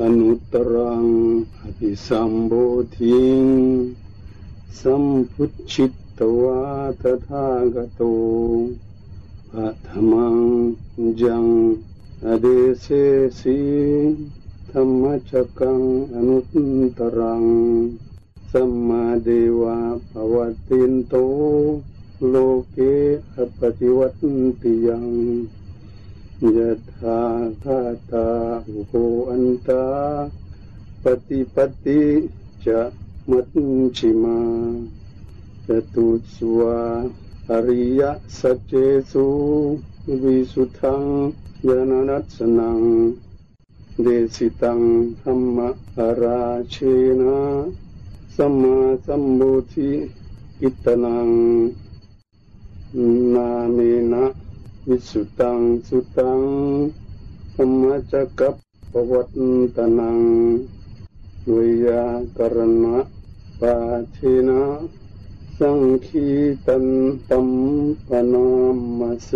อนุตรังอภิสัมโบธิงสัมพุทชิตตวาตถาคโตปัทมังจังอเดเสสีธรรมจักังอนุตตรังสัมมาเดวะภวตินโตโลเกอปฏิวัติยัง ยะถาธาตาโหอันตาปฏิปติจะมัตชิมาจตุสวาอริยสัจเจสุวิสุทังยานานัสนัง เดสิตังธรรมราเชนะสัมมาสัมพุทธิกิตนัง นาเมนะ วิสุตังสุตังธรรมจักรปวัตตนังวิยากรณะปาทินะสังคีตันตัมปนามเส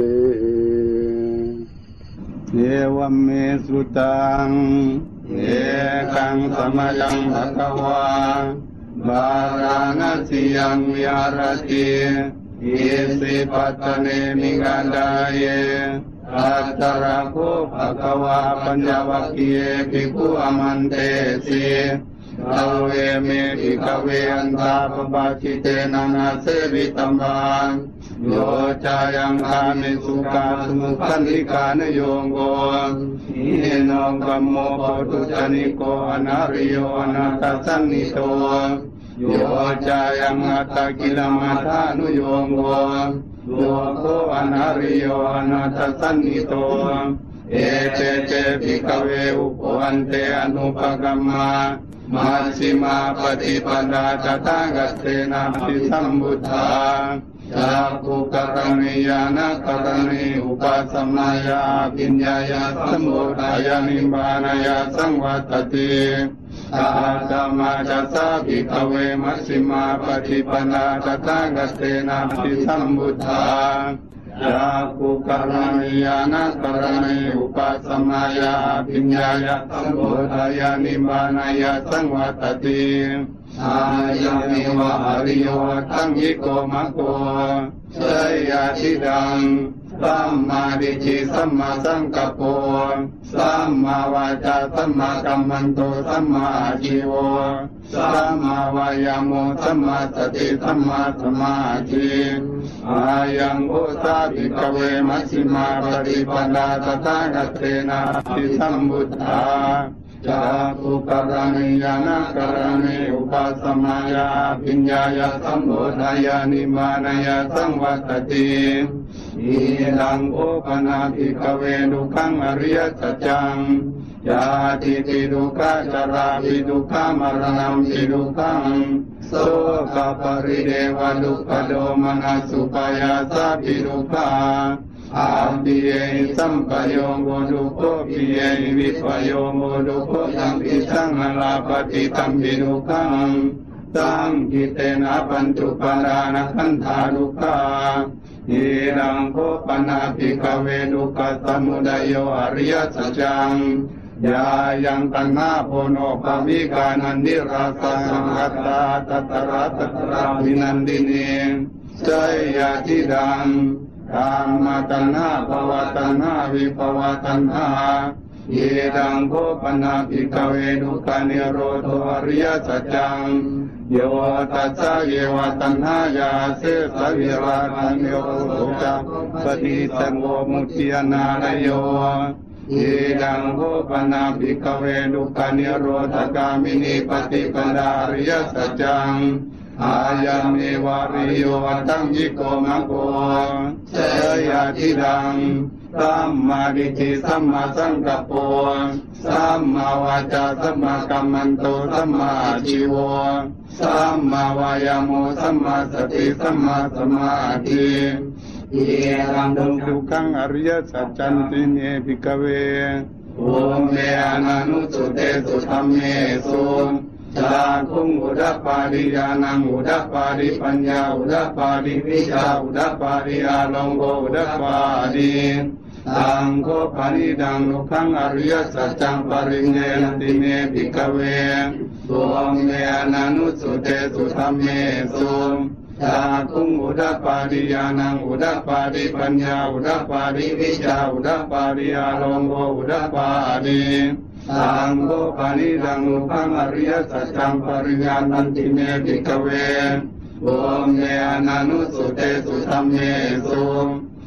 เยวเมสุตังเอกังสมยังภะคะวาบาราณสียังวิหารติ อิสิปัตเนมิกันดาเยอัตตระโคภะคะวาปัญญวัคคีเยภิกขุอมันเตสีเราเวเมภิกเวอันตาปปาชิเตนานาเสวิตัมบังโยจายังคามิสุกาสมุขันธิกานโยงโกอินองกัมโมปตุจนิโกอนาริโยอนาตสันนิโต โยจายังอัตตกิลมัทานุโยงโกโยโกอนาริโยอนาตสันนิโต เอเจเจภิกเวอุปวันเตอนุปกัมมามัชิมาปฏิปดาจตังกัสเตนะปิสัมบุทธาจากขุกรณียานกรณีอุปสมายาปิญญายาสมุทายานิบานายาสังวัตติ อาจามาจัตตาภิกเวมัสิมาปฏิปนาจตังกสเตนะปิสัมบุทธายาคุกรณียานกรณีอุปสมายาปิญญายาสัมุทายานิบานายาสังวัตติ อายังเมวะอริโยตั้งยิโกมะโกเสยาทิดังสัมมาดิจิสัมมาสังกัปโปสัมมาวาจาสัมมากัมมันโตสัมมาชีวสัมมาวายาโมสัมมาสติสัมมาสมาธิอายังโอสาภิกเวมัชฌิมาปฏิปดาตถาคตเตนะปิสัมบุทธา จากุกรณียานกรณีอุปสมายาปิญญายาสัมโพธายานิมานายาสังวัตติอีลังโอปนาภิกเวดุขังอริยสัจจังยาติติดุขาจาราปิดุขามรณะปิดุขังโสกปริเดวดุขโดมนัสุปายาสาปิดุขา อาปิเยสัมปโยโมดุโคปิเยวิปโยโมดุโคตัมปิสังลาปฏิตัมปิดุขังตังกิเตนะปัญจุปารานะขันธาดุขายีรังโคปนาภิกเวดุกสมุดโยอริยสัจจังยายังตังนาโพโนภาวิกานันดิราสังกัตตาตัตระตัตระวินันดินีใจยาทิดัง ธรรมตัณหาภวตัณหาวิภวตัณหาเยดังโคปนาภิกเวดุกานิโรโทอริยสัจจังโยตัสสะเยวตัณหายาเสสวิราคันโยโสจัปฏิสังโฆมุติยนาลโยเยดังโคปนาภิกเวดุกานิโรธกามินีปฏิปดาอริยสัจจัง อายังเมวาริโยตังยิโกมะโกเสยาทิดังสัมมาดิจิสัมมาสังกัปโปสัมมาวาจาสัมมากัมมันโตสัมมาชีวสัมมาวายโมสัมมาสติสัมมาสมาธิเยรังดุทุขังอริยสัจจันติเนภิกเวโอเมอนานุสุเตสุธรรมเมสุ จาคุงอุดปาริยานังอุดปาริปัญญาอุดปาริวิชาอุดปาริอาลงโกอุดปาริตังโคปานิดังลุขังอริยสัจจังปริเนติเมภิกเวตุมเมอนานุสุเตสุธรรมเมสุตาคุงอุดปาริยานังอุดปาริปัญญาอุดปาริวิชาอุดปาริอารมโกอุดปาริ ตังโคปานิดังลุขังอริยสัจจังปริญญานันติเมภิกเวโอมเมอนานุสุเตสุธรรมเมสุ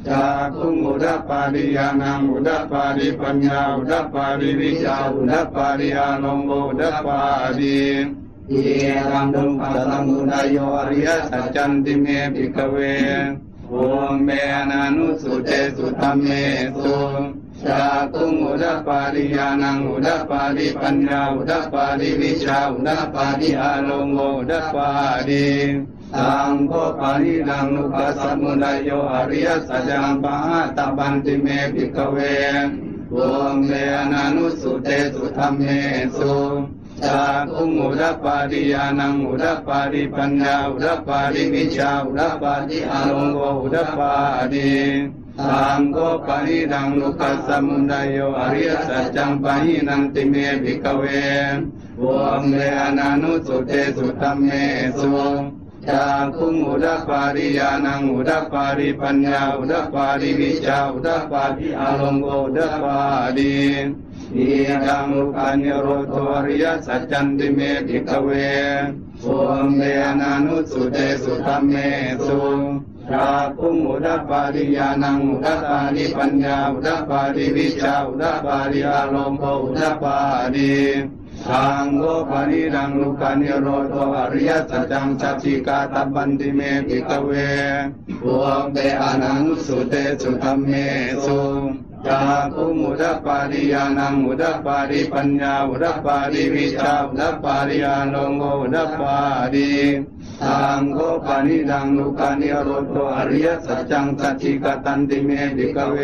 จาคุงอุดปาริยานังอุดปาริปัญญาอุดปาริวิชาอุดปาริอารมโกอุดปาริเยรังดุปัสสมุทัยโยอริยสัจจันติเมภิกเวโอมเมอนานุสุเตสุธรรมเมสุ ชาคุงอุดปาริยานังอุดปาริปัญญาอุดปาริวิชาอุดปาริอารมโกอุดปาริตังโคปานิดังนุปัสสมุทัยโยอริยสัจจังปะหะตบันติเมภิกขเวโอมเมอนานุสุเตสุธรรมเมสุชาคุงอุดปาริยานังอุดปาริปัญญาอุดปาริวิชาอุดปาริอารมโกอุดปาริ ตังโกปานิดังลุคัสสมุนัยโยอริยสัจจังปะหินันติเมภิกเวโอมเมอนานุสุเตสุตัมเมสุจาคุงอุดปาริยานังอุดปาริปัญญาอุดปาริวิชาอุดปาริอารมโกอุดปาริ อิดังอุปานิโรธอริยสัจจันติเมภิกเวโอมเมนานุสุเตสุธรรมเมสุชาคุงอุดปาริยานังอุดปาริปัญญาอุดปาริวิชาอุดปาริอารมโกอุดปาริสังโฆปานิรังลุกานิโรธอริยสัจจังสัจจิกาตบันติเมภิกเวโอมเตอนังสุเตสุธรรมเมสุ จาคุมุดปาริยานังอุดปาริปัญญาอุดปาริวิชาอุดปาริยาลงโกอุดปาริสังโฆปานิดังลุกานิโรธอริยสัจจังสัจจิกาตันติเมภิกเว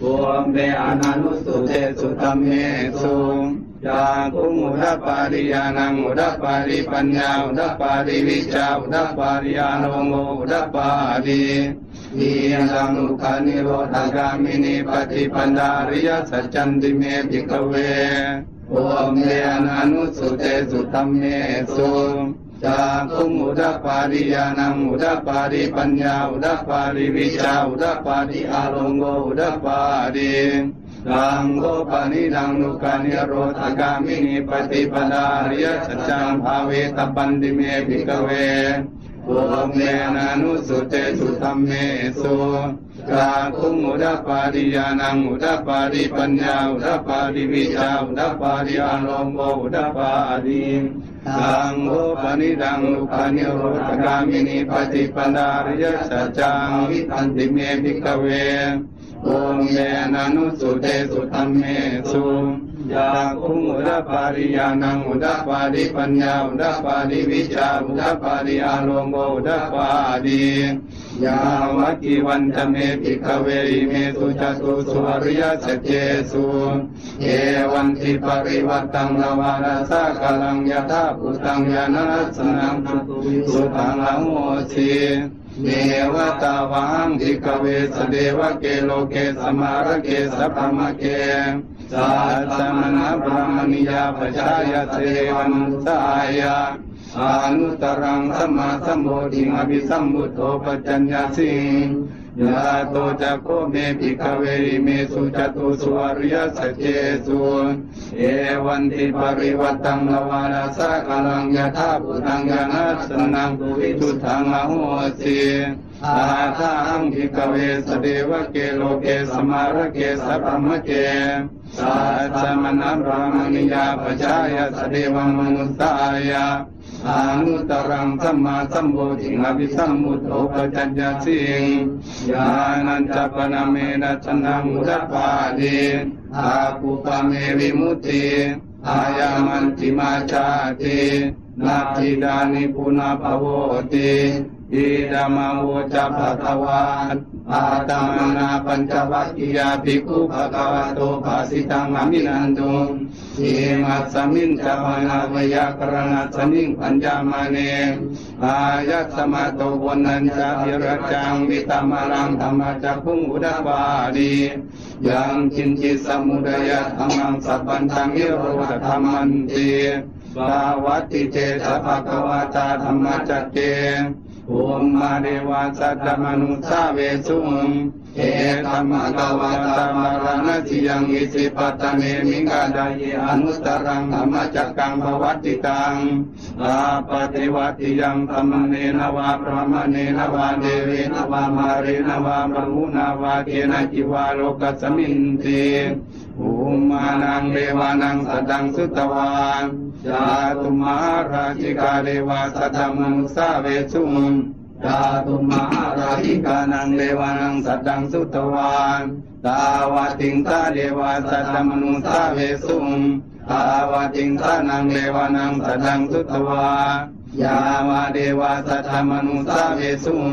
โอมเตอนันุสุเตสุธรรมเมสุยาคุมุดปาริยานังอุดปาริปัญญาอุดปาริวิชาอุดปาริยานโมอุดปาริ นิยังลุคานิโรธกามินิปฏิปันดาริยสัจจันติเมภิกเวโอมเยนานุสุเตสุธรรมเมสุจาคุมุดปาริยานังอุดปาริปัญญาอุดปาริวิชาอุดปาริอารมโกอุดปาริดังโกปานิดังนุกานิโรธกามินิปฏิปดาริยสัจจังภาเวตปันติเมภิกเว โอมเนนานุสุเตสุธรรมเมสุกาคุมุดปาริยานังอุดปาริปัญญาอุดปาริวิชาอุดปาริอารมโกอุดปาริสังโฆปนิดังลุคานิโรธกามินิปฏิปดาริยสัจจังวิทันติเมภิกขเวโอมเยนานุสุเตสุธรรมเมสุ ยาคุงอุดปาริยานังอุดปาริปัญญาอุดปาริวิชาอุดปาริอารมโมอุดปาริยาวักิวันจะเมภิกเวริเมสุจตุสุอริยสัจเจสุเอวันติปริวัตังนวาราสากลังยะธาปุตังยานัสนังสุตังละโมชีเนวตาวังทิกเวสเดวเกโลเกสมารเกสัพมเก सा ब्राह्मण्या भजाय सेवनन्तय ะมณิยาปชายเสวันสายาอนุตรังสมาสมโภติอภิสัมบุตโตปัจจัญญาสิงยาโตจักโคเมภิกเวริเมสุจตุสุอริยสัจเจสุเอวันติปริวัตังนวาราสกลังยะธาปุตังยานัสนังปุวิทุทังอโหสิอาทังภิกเวสเดวะเกโลเกสมารเกสัพพมเกสัจมนะระมณิยาปชายสเดวมนุสายา อานุตรังสัมมาสัมโพธิอภิสัมมุตโตปจัญญาสิงญาณัญจปนเมนะชนะมุดปาดีอาปุปเมวิมุติอายามันติมาชาตินาทิดานิปุนาภโวติอิดามาวจะภะคะวา อาตมนาปัญจวัคคียาภิกขุภะคะวะโตภาสิตังอมินันตุอิมัสสมินจาวนาวยากรณะสมิงปัญญามาเนอายัสมาโตวนันจาวิรจังวิตามารังธรรมจักพุงอุดาบาดียังจินจิสมุดยะธรรมังสัพพันธังยิโรธธรรมันติสาวัติเจสภะคะวะตาธรรมจักเก ओम महादेवा सद्मनु सावे सुम เดวาสัตมนุสาเวสุงเอธรรมกวาตามารณสิยังอิสิปัตเนมิกาดายอนุตรังธรรมจักกังภวัติตังอาปฏิวัติยังธรรมเนนวาพระมเนนวาเดเวนวามาเรนวาบรุนาวาเกนะจิวาโลกัสมินติภูมานังเดวานังสดังสุตวานจาตุมาราชิกาเดวาสัตมุสาเวสุง จาตุมาราชิกานังเดวานังสัตตังสุตวานตาวาติงตาเดวาสัตตมนุสาเวสุงตาวาติงตานังเดวานังสัตตังสุตวายาวาเดวาสัตตมนุสาเวสุง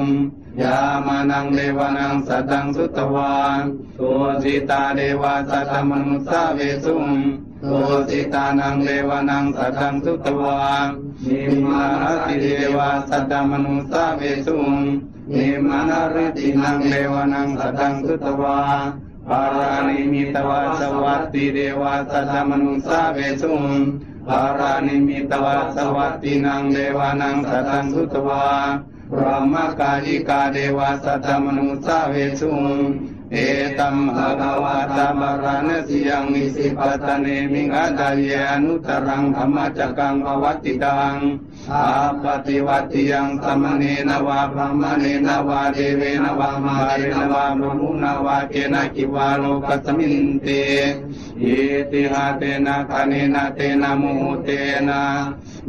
ยามานังเดวานังสัตตังสุตวานโตจิตาเดวาสัตตมนุสาเวสุง โตจิตานังเดวานังสัตตังสุตวานนิมาติเดวาสัตตมนุสาเวสุงนิมานาริตินังเดวานังสัตตังสุตวาปารานิมิตวาสวัตติเดวาสัตตมนุสาเวสุงปารานิมิตวาสวัตตินังเดวานังสัตตังสุตวานพระมกาลิกาเดวาสัตตมนุสาเวสุง เอตัมภะคะวะตาบารณสิยังมิสิปัตเนมิงาดายอนุตรังธรรมจักังภวัติตังอาปฏิวัติยังสมเนนวาพระมเนนวาเดเวนวามาเรนวาบรมุนวาเกนะกิวาโลกัสมินเตอิติหาเตนะคเนนะเตนะโมเตนะ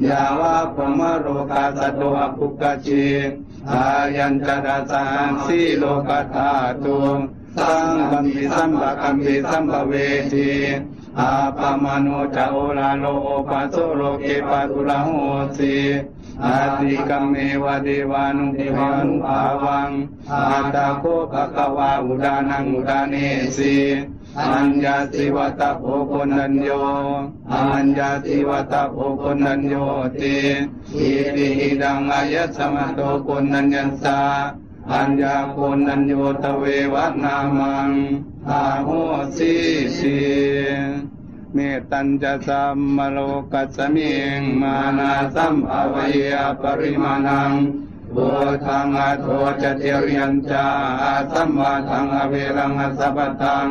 ยาวะพมโรกาสัตโตอภุกจิอายัญจดาสังสีโลกธาตุ สังกัมปิสัมปะกัมปิสัมปเวทีอาปามโนจาโอลาโลปัสโสโลเกปัตุลาโหสีอาติกัมเมวะเดวานุเดวานุภาวังอาตาโคภะคะวาอุดานังอุดาเนสีอัญญาสิวัตโภคนัญโยอัญญาสิวัตโภคนัญโยติอิติหิดังอายะสมะโตคนัญญัสสา อัญญาโคนัญโยตเววันามังอาโหสิสีเมตัญจะสัมมโลกัสสมิงมานาสัมภวเยปริมาณังบุทังอโทจเจริยัญจาสัมมาทังอเวรังอสัพตัง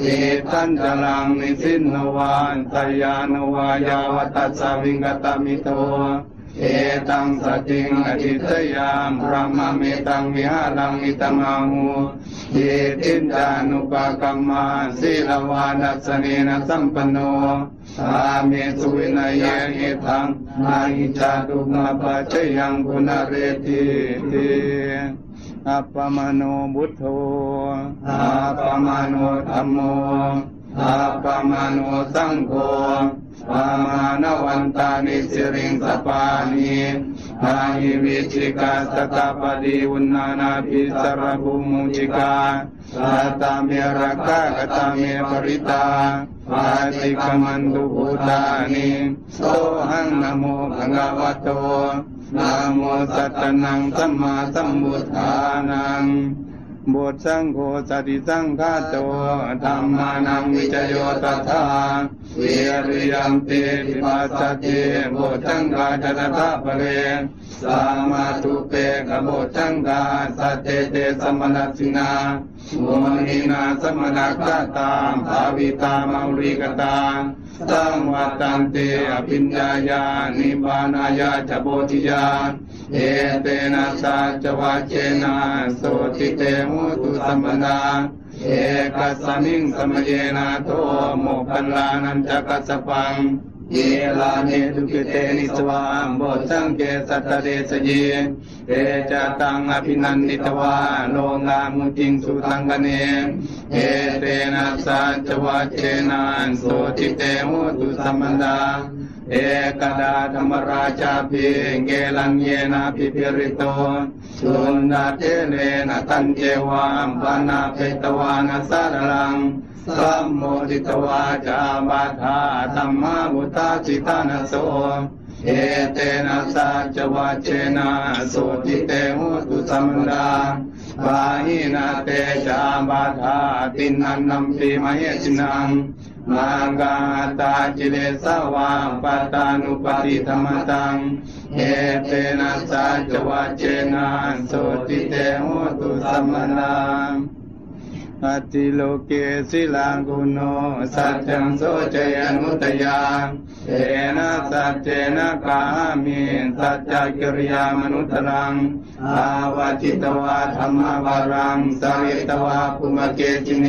เอตันจลังนิสินนวานตยานวายาวตัสสวิงกตมิโต เอตังสติงอจิตยามพระมเมตังวิหารังมิตังหูเยตินจานุปกรรมาศีลวานัสเนนะสัมปโนสามีสุวินัยเอทังนาอิจาตุมาปัจจยังกุณเรติอัปปมโนบุตโธอัปปมโนธรรมโม อัปปมโนสังโฆปามานวันตานิสิริงสปานิอาหิวิจิกาสตาปดีอุณนานาภิสรภูมุจิกาสัตาเมรักกากตาเมปริตาปาติกมันตุภูตานิโสหังนโมภะคะวะโตนะโมสัตตนังสัมมาสัมพุทธานัง บทสังโฆสติสังฆาโตธรรมานังวิจโยตถาเวริยัมเตปิปัสสติบทสังฆาจตถาปะเรสามาตุเปกบทสังฆาสัตเตเตสมณสินาโมนินาสมณกตาภาวิตามาริกตาสังวัตันเตอภิญญายานิบานายาจโพธิญา เอเตนะสัจวะเจนะโสติเตมุตุสัมปนา เอกสมิงสมเยนาโทโมกันลานันจะกัสปังเยลาเนตุกิเตนิสวามโบสังเกสัตตเดสเยเตจตังอภินันติตวาโลงามุจิงสุตังกเนเอเตนะสัจวัเจนันโสติเตโหตุสัมมันดาเอกดาธรรมราชาภิเกลังเยนะพิพิริโตสุนนาเทเลนะตันเจวามปานาเพตวานัสสารลังสัมโมทิตวาจาบาธาธรรมาบุตาจิตานโสเอเตนะสัจวัจเจนะโสติเตโหตุสัมมันดาบาหินาเตจาบาธาตินันนัมปีมเหจินังมังกาตาจิเลสวาปตานุปติธรรมตังเอเตนะสัจวัจเจนะโสติเตโหตุสัมมันดา อติโลเกศิลากุโนสัจจังโสจยานุตยาเอนะสัจเจนะกามิสัจจกิริยามนุตรังอาวาจิตวาธรรมวารังสาริตวาภุมเกจิเน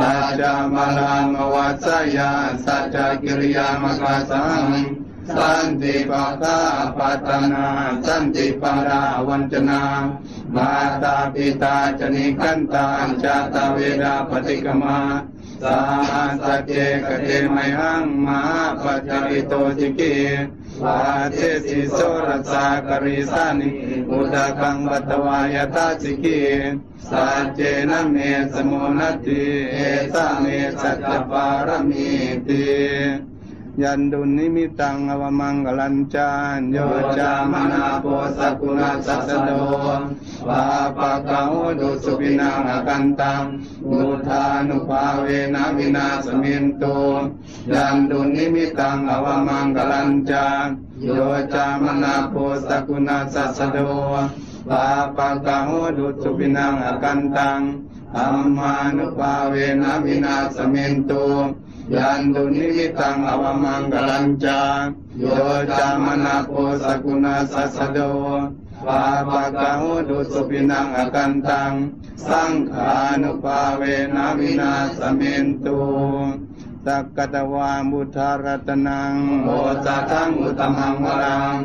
สัจจมาลังวัสยาสัจจกิริยามกาสัง สันติปะตาปัตนาสันติปาราวันจนามาตาปิตาจนิกันตาจาตาเวดาปฏิกมาสาสัจเจกเตมหังมาปัจจริโตจิกิวาเทสิโสรสากริสานิอุดกังวัตวายตาจิกิสัจเจนะเมสมุนติเอตเมสัจจปารมีติ ยันดุนิมิตังอวมังกลัญจานโยจามนาโปสกุณาสัสโดวาปะกะโหดุสุปินังอกันตังมุทานุภาเวนะวินาสมินโตยันดุนิมิตังอวมังกลัญจานโยจามนาโปสกุณาสัสโดวาปะกะโหดุสุปินังอกันตังอัมมานุภาเวนะวินาสมินโต ยันตุนิมิตังอวมังกลัญจาโยจามนาโปสกุณาสัสโดวาปะกะหุดุสุปินังอกันตัง สังขานุปาเวนะวินาสเมนตุ สักกตวามุทารตนังโมจัตังอุตมังวรัง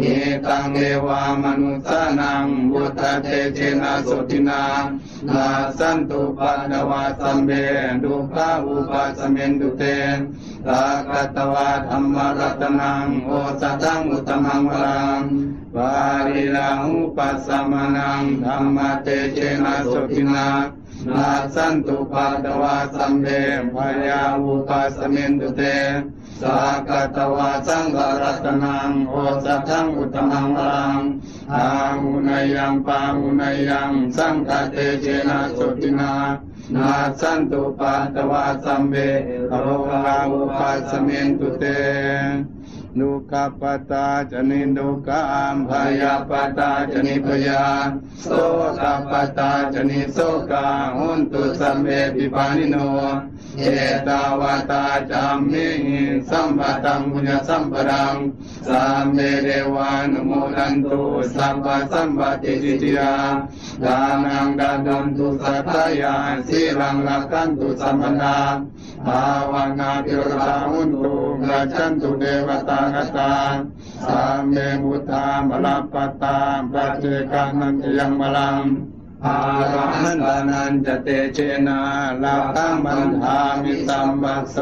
เอตังเอวามนุสานังบุตเตเจนะสุตินานาสันตุปันวาสัมเบดุขาอุปสเมนตุเตสักกตวาธรรมรัตนังโอจัตังอุตมังวรังวาริลังอุปสัมมนังธรรมเตเจนะสุตินา นาสันตุปัตวาสัมเบพยาอุปสเมนตุเตสากตวาสังฆรัตนังโอสัทังอุตมังรังอาหุนยังปาหุนยังสังฆเตเจนะสุตินานาสันตุปัตวาสัมเบโรหาอุปสเมนตุเต ดุขปตาจนิดุขามพยาปตาจนิพยาโสกปตาจนิโสกาหุนตุสัมเมปิปานิโนเอตาวตาจามมิสัมปตังุญสัมปรังสัมเมเดวานุโมดันตุสัพพสัมปติจิติยาดานังดาดันตุสัตยาสีรังลักันตุสัมปนาภาวังาภิรตาหุนตุราชันตุเดวตากตาสัมเมมุตามลาปตาปัจเจกานันตยังมลังอาระหันตานันจะเตเชนาลาตังบันทามิสัมปัสโส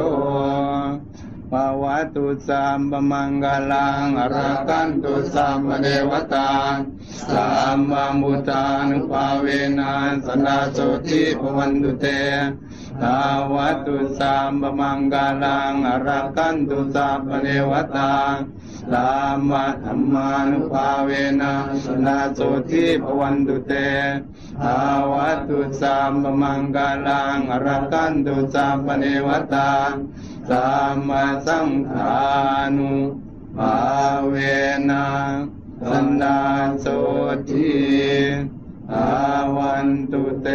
ภาวะตุสัมปมังกลังอรกันตุสัมเดวตาสัมมามุตานุภาเวนะสนาโสติภวันตุเต ทาวัตุสัมปมังกาลังอรักันตุสัพเนวตาสามะธรรมานุภาเวนะสนาโสทิภวันตุเตทาวัตุสัมปมังกาลังอรักันตุสัพเนวตาสามมาสังขานุภาเวนะสันดาโสทิอาวันตุเต